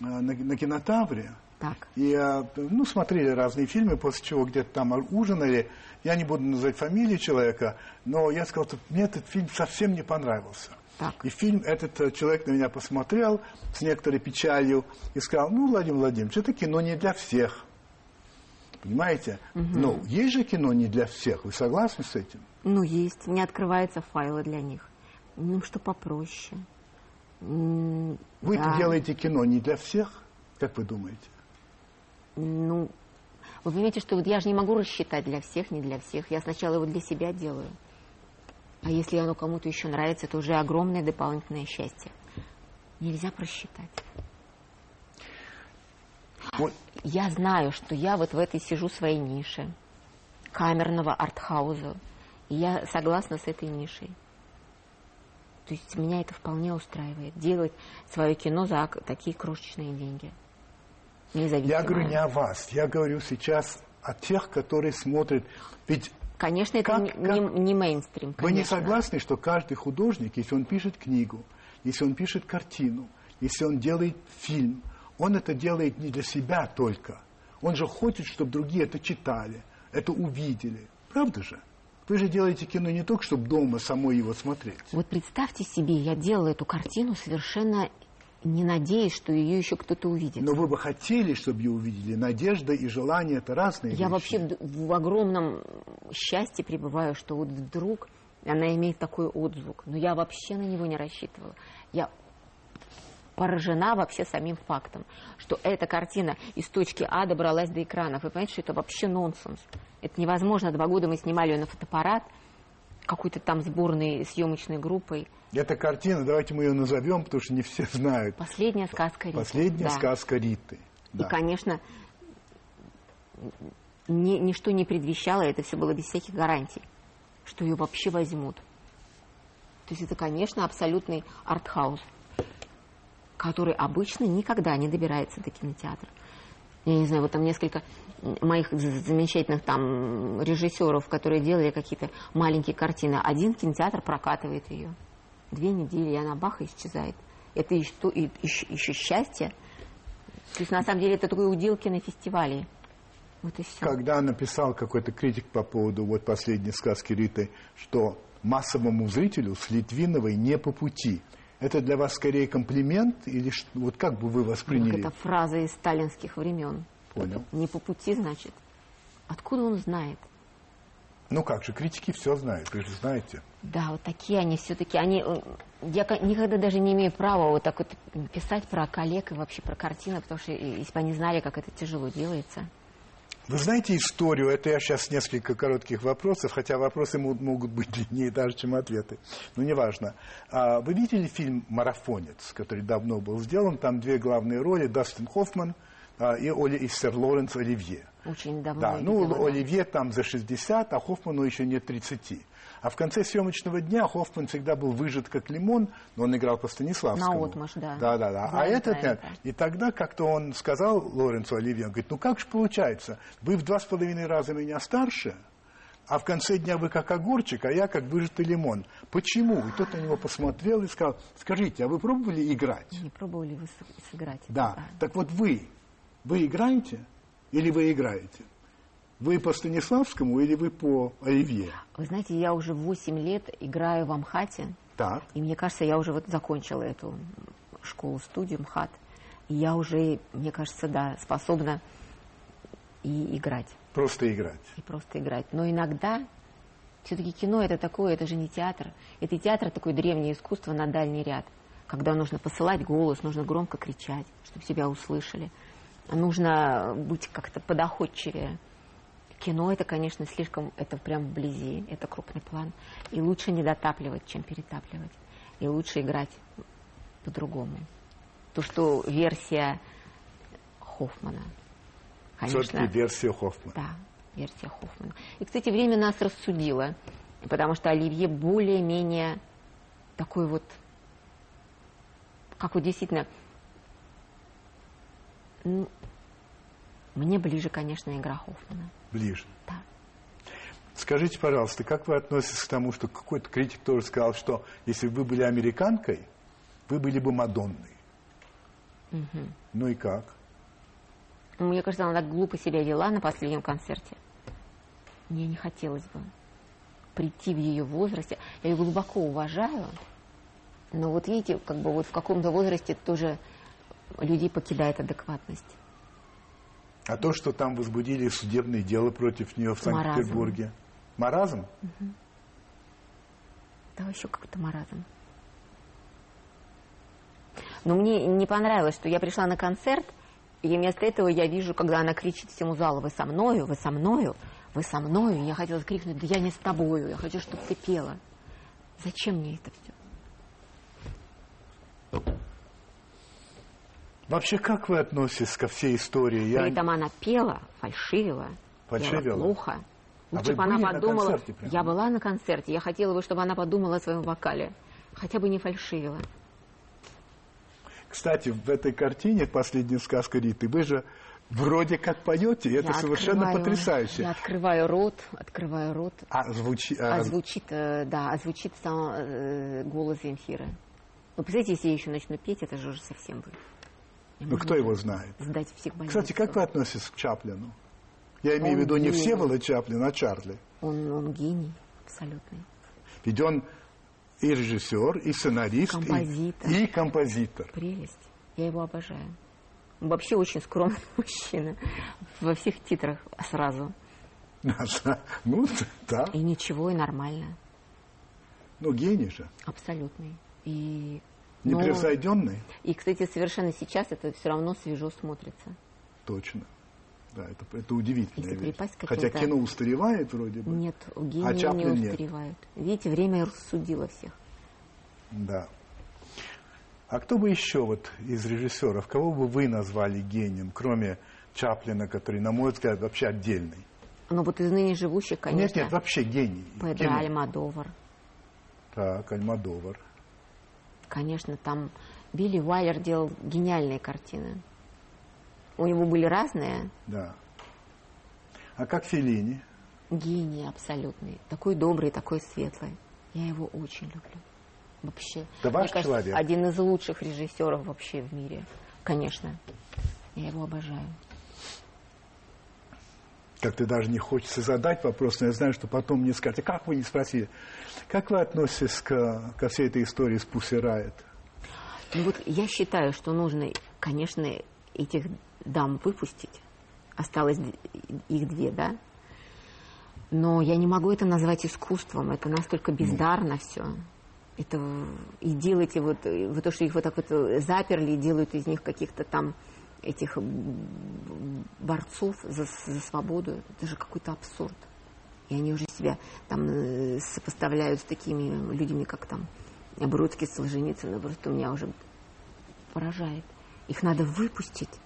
на, на кинотавре, так. И, ну, смотрели разные фильмы, после чего где-то там ужинали. Я не буду называть фамилии человека, но я сказал, что мне этот фильм совсем не понравился. Так. И фильм этот э, человек на меня посмотрел с некоторой печалью и сказал, ну, Владимир Владимирович, это кино не для всех. Понимаете? Угу. Но есть же кино не для всех. Вы согласны с этим? Ну, есть. Не открываются файлы для них. Ну, что попроще. Вы да. делаете кино не для всех? Как вы думаете? Ну, вы понимаете, что вот я же не могу рассчитать для всех, не для всех. Я сначала его для себя делаю. А если оно кому-то еще нравится, это уже огромное дополнительное счастье. Нельзя просчитать. Вот. Я знаю, что я вот в этой сижу своей нише камерного артхауза. И я согласна с этой нишей. То есть меня это вполне устраивает. Делать свое кино за такие крошечные деньги. Независимо. Я говорю не о вас. Я говорю сейчас о тех, которые смотрят. Ведь Конечно, это как, не, как... не мейнстрим. Конечно. Вы не согласны, что каждый художник, если он пишет книгу, если он пишет картину, если он делает фильм, он это делает не для себя только. Он же хочет, чтобы другие это читали, это увидели. Правда же? Вы же делаете кино не только, чтобы дома самой его смотреть. Вот представьте себе, я делала эту картину совершенно не надеясь, что ее еще кто-то увидит. Но вы бы хотели, чтобы ее увидели. Надежда и желание – это разные Я вещи. вообще в, в огромном счастье пребываю, что вот вдруг она имеет такой отзвук. Но я вообще на него не рассчитывала. Я поражена вообще самим фактом, что эта картина из точки А добралась до экранов. Вы понимаете, что это вообще нонсенс. Это невозможно. Два года мы снимали ее на фотоаппарат – какой-то там сборной съемочной группой. Эта картина, давайте мы ее назовем, потому что не все знают. Последняя сказка Риты. Последняя да. сказка Риты. Да. И, конечно, ни, ничто не предвещало, это все было без всяких гарантий, что ее вообще возьмут. То есть это, конечно, абсолютный артхаус, который обычно никогда не добирается до кинотеатра я не знаю, вот там несколько моих замечательных там режиссеров, которые делали какие-то маленькие картины. Один кинотеатр прокатывает ее. Две недели, и она бах, исчезает. Это еще, еще, еще счастье. То есть, на самом деле, это такой удел кинофестивалей. Вот и все. Когда написал какой-то критик по поводу вот последней сказки Риты, что массовому зрителю с Литвиновой не по пути – это для вас скорее комплимент или что, вот как бы вы восприняли? это фраза из сталинских времен. Понял. Не по пути, значит. Откуда он знает? Ну как же, критики все знают, вы же знаете. Да, вот такие они все-таки, они, э, я никогда даже не имею права вот так вот писать про коллег и вообще про картины, потому что если бы они знали, как это тяжело делается. Вы знаете историю, это я сейчас несколько коротких вопросов, хотя вопросы могут быть [laughs] длиннее даже, чем ответы, но неважно. А, вы видели фильм «Марафонец», который давно был сделан, там две главные роли, Дастин Хоффман и, Оли, и сэр Лоренс Оливье. Очень давно. Да, ну, Оливье там за 60, а Хоффману еще нет 30. А в конце съемочного дня Хоффман всегда был выжат как лимон, но он играл по Станиславскому. На отмаш, да. Да, да, да. а этот нет. И тогда как-то он сказал Лоренцу Оливье, он говорит, ну как же получается, вы в два с половиной раза меня старше, а в конце дня вы как огурчик, а я как выжатый лимон. Почему? И тот на него посмотрел и сказал, скажите, а вы пробовали играть? Не пробовали вы сыграть. Да. да. Так вот вы, вы играете или вы играете? Вы по Станиславскому или вы по Оливье? Вы знаете, я уже 8 лет играю в Амхате. Так. И мне кажется, я уже вот закончила эту школу-студию МХАТ. И я уже, мне кажется, да, способна и играть. Просто играть. И просто играть. Но иногда все-таки кино это такое, это же не театр. Это театр такое древнее искусство на дальний ряд. Когда нужно посылать голос, нужно громко кричать, чтобы тебя услышали. Нужно быть как-то подоходчивее кино это, конечно, слишком, это прям вблизи, это крупный план. И лучше не дотапливать, чем перетапливать. И лучше играть по-другому. То, что версия Хоффмана, конечно. Все-таки версия Хоффмана. Да, версия Хоффмана. И, кстати, время нас рассудило, потому что Оливье более-менее такой вот, как вот действительно, ну, мне ближе, конечно, игра Хоффмана. Ближе. Да. Скажите, пожалуйста, как вы относитесь к тому, что какой-то критик тоже сказал, что если бы вы были американкой, вы были бы Мадонной. Угу. Ну и как? Мне кажется, она так глупо себя вела на последнем концерте. Мне не хотелось бы прийти в ее возрасте. Я ее глубоко уважаю, но вот видите, как бы вот в каком-то возрасте тоже людей покидает адекватность. А то, что там возбудили судебное дело против нее в Санкт-Петербурге. Маразм? Угу. Да, еще какой-то маразм. Но мне не понравилось, что я пришла на концерт, и вместо этого я вижу, когда она кричит всему залу, вы со мною, вы со мною, вы со мною. Я хотела крикнуть, да я не с тобою, я хочу, чтобы ты пела. Зачем мне это все? Вообще, как вы относитесь ко всей истории? Я... При этом она пела, фальшивила, фальшивила. пела плохо. Лучше а бы она подумала. Я была на концерте, я хотела бы, чтобы она подумала о своем вокале. Хотя бы не фальшивила. Кстати, в этой картине «Последняя сказка Риты» вы же вроде как поете, и это я совершенно потрясающе. Я открываю рот, открываю рот. А, звучи, а... а звучит, э, да, а звучит сам э, голос Земфира. Ну, представляете, если я еще начну петь, это же уже совсем будет. Ну, кто его знает? Сдать всех Кстати, как вы относитесь к Чаплину? Я имею он в виду гений. не Всеволод Чаплин, а Чарли. Он, он гений, абсолютный. Ведь он и режиссер, и сценарист, композитор. И, и композитор. Прелесть. Я его обожаю. Он вообще очень скромный [laughs] мужчина. Во всех титрах сразу. [laughs] Ну, да. И ничего, и нормально. Ну, гений же. Абсолютный. И Непревзойденный? И, кстати, совершенно сейчас это все равно свежо смотрится. Точно. Да, это, это удивительная вещь. Хотя кино устаревает вроде бы. Нет, гений а Чаплин не устаревает. Нет. Видите, время рассудило всех. Да. А кто бы еще вот из режиссеров, кого бы вы назвали гением, кроме Чаплина, который, на мой взгляд, вообще отдельный? Ну вот из ныне живущих, конечно. Нет, нет, вообще гений. Педро Альмадовар. Так, Альмадовар. Конечно, там Билли Уайлер делал гениальные картины. У него были разные. Да. А как Филини? Гений абсолютный. Такой добрый, такой светлый. Я его очень люблю. Вообще. Да ваш кажется, человек. один из лучших режиссеров вообще в мире. Конечно. Я его обожаю. Как-то даже не хочется задать вопрос, но я знаю, что потом мне скажете, как вы не спросили, как вы относитесь к, ко всей этой истории с Пусси Райт? Ну вот я считаю, что нужно, конечно, этих дам выпустить. Осталось их две, да? Но я не могу это назвать искусством. Это настолько бездарно ну. все. Это и делаете вот, вот то, что их вот так вот заперли, делают из них каких-то там этих борцов за, за свободу. Это же какой-то абсурд. И они уже себя там э, сопоставляют с такими людьми, как там Бродский, Солженицын. Просто меня уже поражает. Их надо выпустить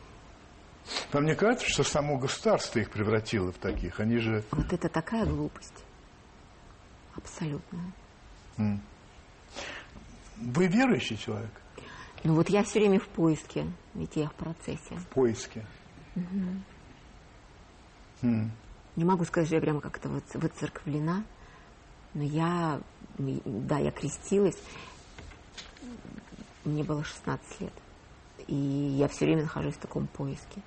вам не кажется, что само государство их превратило в таких? Они же... Вот это такая глупость. Абсолютная. Вы верующий человек? Ну вот я все время в поиске, ведь я в процессе. В поиске. Угу. М. Не могу сказать, что я прямо как-то вот выцерквлена, но я, да, я крестилась, мне было 16 лет, и я все время нахожусь в таком поиске.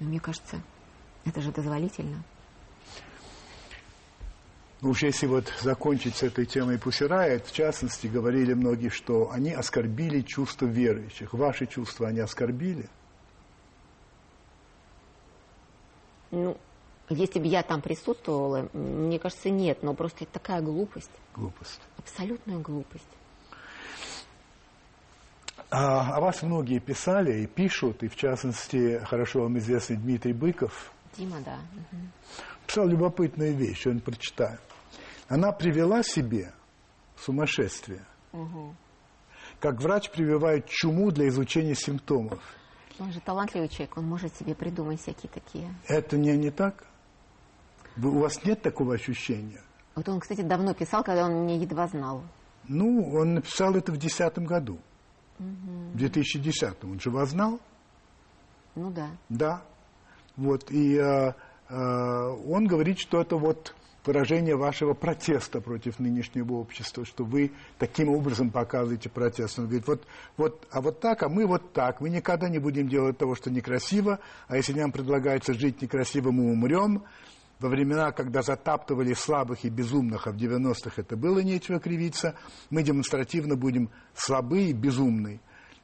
Но мне кажется, это же дозволительно. Ну уж если вот закончить с этой темой Пусирает, в частности, говорили многие, что они оскорбили чувства верующих. Ваши чувства они оскорбили? Ну, если бы я там присутствовала, мне кажется, нет. Но просто это такая глупость. Глупость. Абсолютная глупость. А, о вас многие писали и пишут, и в частности, хорошо вам известный Дмитрий Быков. Дима, да. Угу. писал любопытную вещь, я прочитаю. Она привела себе сумасшествие. Угу. Как врач прививает чуму для изучения симптомов. Он же талантливый человек, он может себе придумать всякие такие. Это не, не так? Вы, у вас нет такого ощущения? Вот он, кстати, давно писал, когда он меня едва знал. Ну, он написал это в 2010 году. Угу. В 2010 он же вас знал? Ну да. Да. Вот, и э, э, он говорит, что это вот выражение вашего протеста против нынешнего общества, что вы таким образом показываете протест. Он говорит, вот, вот, а вот так, а мы вот так. Мы никогда не будем делать того, что некрасиво, а если нам предлагается жить некрасиво, мы умрем. Во времена, когда затаптывали слабых и безумных, а в 90-х это было нечего кривиться, мы демонстративно будем слабы и безумны.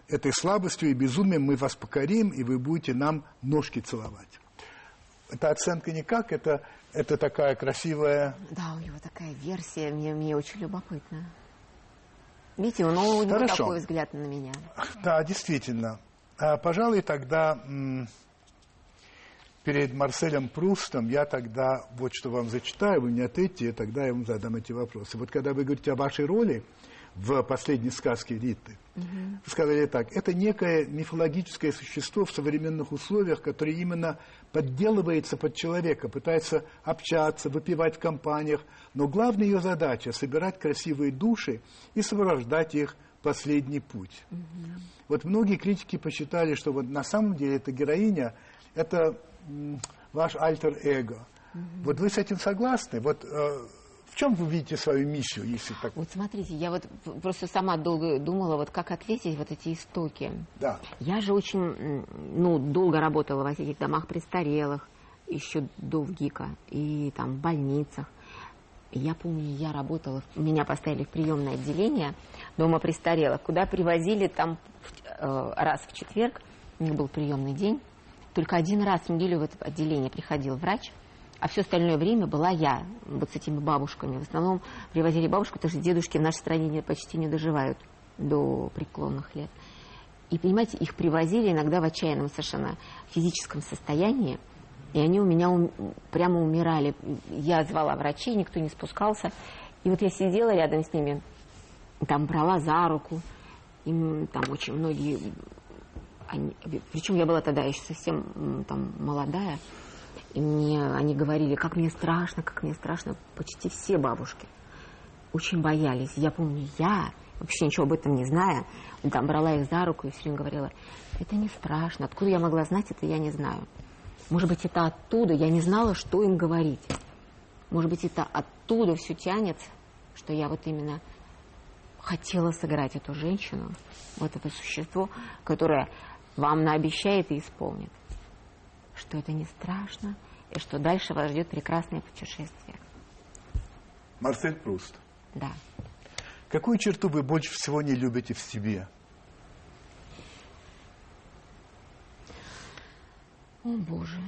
Этой слабостью и безумием мы вас покорим, и вы будете нам ножки целовать. Это оценка никак, это, это такая красивая... Да, у него такая версия, мне, мне очень любопытно. Видите, у него Хорошо. такой взгляд на меня. Да, действительно. А, пожалуй, тогда перед Марселем Прустом я тогда вот что вам зачитаю, вы мне ответите, и тогда я вам задам эти вопросы. Вот когда вы говорите о вашей роли в последней сказке Риты, угу. сказали так, это некое мифологическое существо в современных условиях, которое именно подделывается под человека, пытается общаться, выпивать в компаниях, но главная ее задача – собирать красивые души и сопровождать их последний путь. Угу. Вот многие критики посчитали, что вот на самом деле эта героиня – это ваш альтер-эго. Угу. Вот вы с этим согласны? Вот э, чем вы видите свою миссию, если так? Вот смотрите, я вот просто сама долго думала, вот как ответить вот эти истоки. Да. Я же очень, ну, долго работала во всяких домах престарелых, еще до ВГИКа, и там в больницах. Я помню, я работала, меня поставили в приемное отделение дома престарелых, куда привозили там э, раз в четверг, у них был приемный день, только один раз в неделю в это отделение приходил врач, а все остальное время была я вот с этими бабушками. В основном привозили бабушку, потому что дедушки в нашей стране почти не доживают до преклонных лет. И, понимаете, их привозили иногда в отчаянном совершенно физическом состоянии, и они у меня ум, прямо умирали. Я звала врачей, никто не спускался. И вот я сидела рядом с ними, там брала за руку, и там очень многие они, причем я была тогда еще совсем там молодая, и мне они говорили, как мне страшно, как мне страшно, почти все бабушки очень боялись. Я помню, я, вообще ничего об этом не зная, там брала их за руку и все время говорила, это не страшно, откуда я могла знать это, я не знаю. Может быть, это оттуда, я не знала, что им говорить. Может быть, это оттуда все тянется, что я вот именно хотела сыграть эту женщину, вот это существо, которое вам наобещает и исполнит, что это не страшно, и что дальше вас ждет прекрасное путешествие. Марсель Пруст. Да. Какую черту вы больше всего не любите в себе? О, Боже.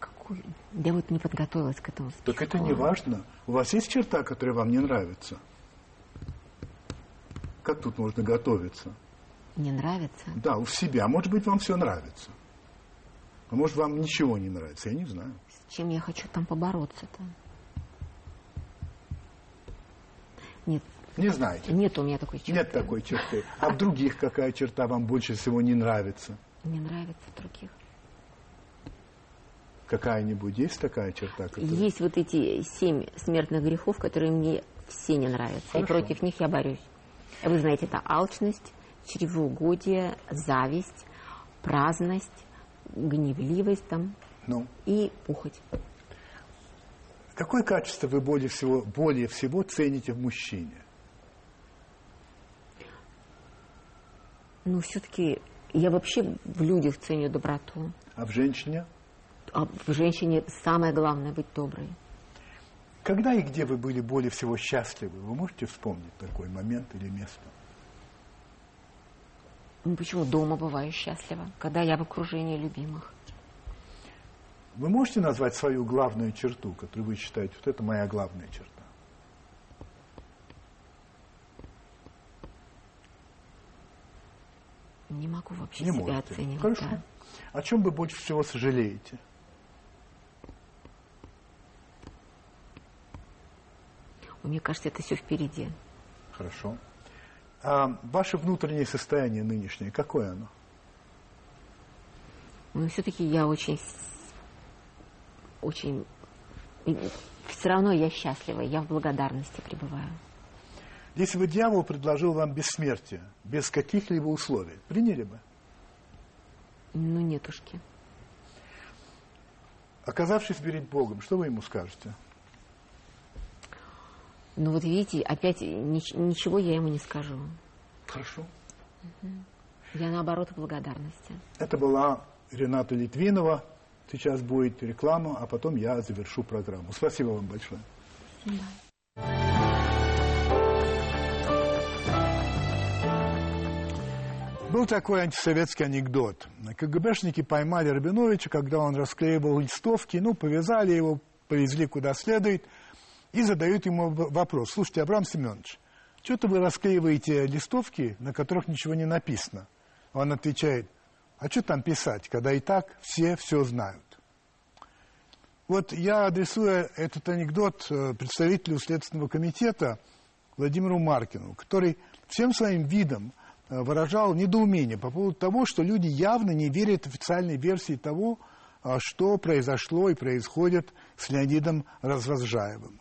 Какую? Я вот не подготовилась к этому. Так это не важно. У вас есть черта, которая вам не нравится? Как тут можно готовиться? Не нравится? Да, у себя. Может быть, вам все нравится. А может, вам ничего не нравится, я не знаю. С чем я хочу там побороться-то? Нет. Не знаете? Нет у меня такой черты. Нет такой черты. А в других какая черта вам больше всего не нравится? Не нравится в других. Какая-нибудь есть такая черта? Которая... Есть вот эти семь смертных грехов, которые мне все не нравятся. Хорошо. И против них я борюсь. Вы знаете, это алчность, чревоугодие, зависть, праздность, гневливость там ну. и пухоть. Какое качество вы более всего, более всего цените в мужчине? Ну, все-таки я вообще в людях ценю доброту. А в женщине? А в женщине самое главное быть доброй. Когда и где вы были более всего счастливы? Вы можете вспомнить такой момент или место? Ну, почему дома бываю счастлива, когда я в окружении любимых? Вы можете назвать свою главную черту, которую вы считаете, вот это моя главная черта? Не могу вообще Не себя можете. оценивать. Хорошо. да. О чем вы больше всего сожалеете? Мне кажется, это все впереди. Хорошо. А ваше внутреннее состояние нынешнее, какое оно? Но все-таки я очень, очень, все равно я счастлива, я в благодарности пребываю. Если бы дьявол предложил вам бессмертие, без каких-либо условий, приняли бы? Ну, нетушки. Оказавшись перед Богом, что вы ему скажете? Ну вот видите, опять нич- ничего я ему не скажу. Хорошо. Я наоборот в благодарности. Это была Рената Литвинова. Сейчас будет реклама, а потом я завершу программу. Спасибо вам большое. Был такой антисоветский анекдот. КГБшники поймали Рабиновича, когда он расклеивал листовки, ну, повязали его, повезли куда следует, и задают ему вопрос. Слушайте, Абрам Семенович, что-то вы расклеиваете листовки, на которых ничего не написано. Он отвечает, а что там писать, когда и так все все знают. Вот я адресую этот анекдот э, представителю Следственного комитета Владимиру Маркину, который всем своим видом э, выражал недоумение по поводу того, что люди явно не верят официальной версии того, а, что произошло и происходит с Леонидом Развозжаевым.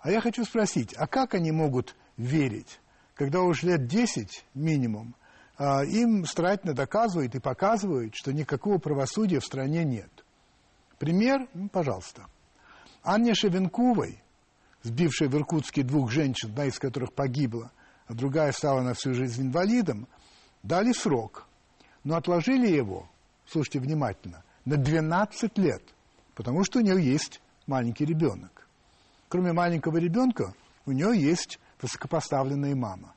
А я хочу спросить, а как они могут верить, когда уже лет 10 минимум а, им старательно доказывают и показывают, что никакого правосудия в стране нет? Пример, ну, пожалуйста. Анне Шевенковой, сбившей в Иркутске двух женщин, одна из которых погибла, а другая стала на всю жизнь инвалидом, дали срок, но отложили его, слушайте внимательно, на 12 лет, потому что у нее есть маленький ребенок. Кроме маленького ребенка, у нее есть высокопоставленная мама.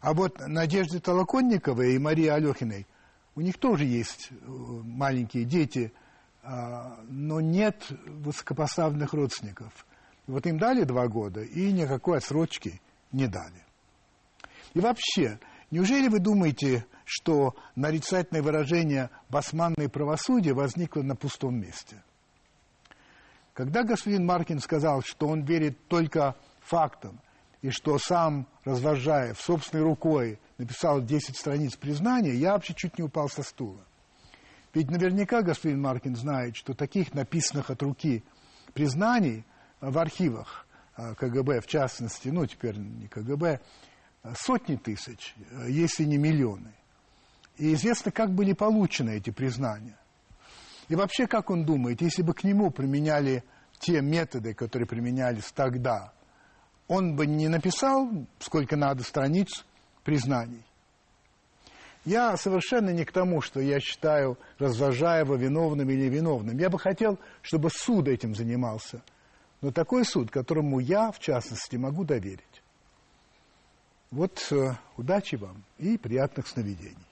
А вот Надежде Толоконниковой и Марии Алехиной, у них тоже есть э, маленькие дети, а, но нет высокопоставленных родственников. Вот им дали два года и никакой отсрочки не дали. И вообще, неужели вы думаете, что нарицательное выражение «басманное правосудие» возникло на пустом месте? Когда господин Маркин сказал, что он верит только фактам, и что сам Развожаев собственной рукой написал 10 страниц признания, я вообще чуть не упал со стула. Ведь наверняка господин Маркин знает, что таких написанных от руки признаний в архивах э, КГБ, в частности, ну теперь не КГБ, сотни тысяч, э, если не миллионы. И известно, как были получены эти признания. И вообще, как он думает, если бы к нему применяли те методы, которые применялись тогда, он бы не написал, сколько надо страниц признаний. Я совершенно не к тому, что я считаю Развожаева виновным или виновным. Я бы хотел, чтобы суд этим занимался. Но такой суд, которому я, в частности, могу доверить. Вот э, удачи вам и приятных сновидений.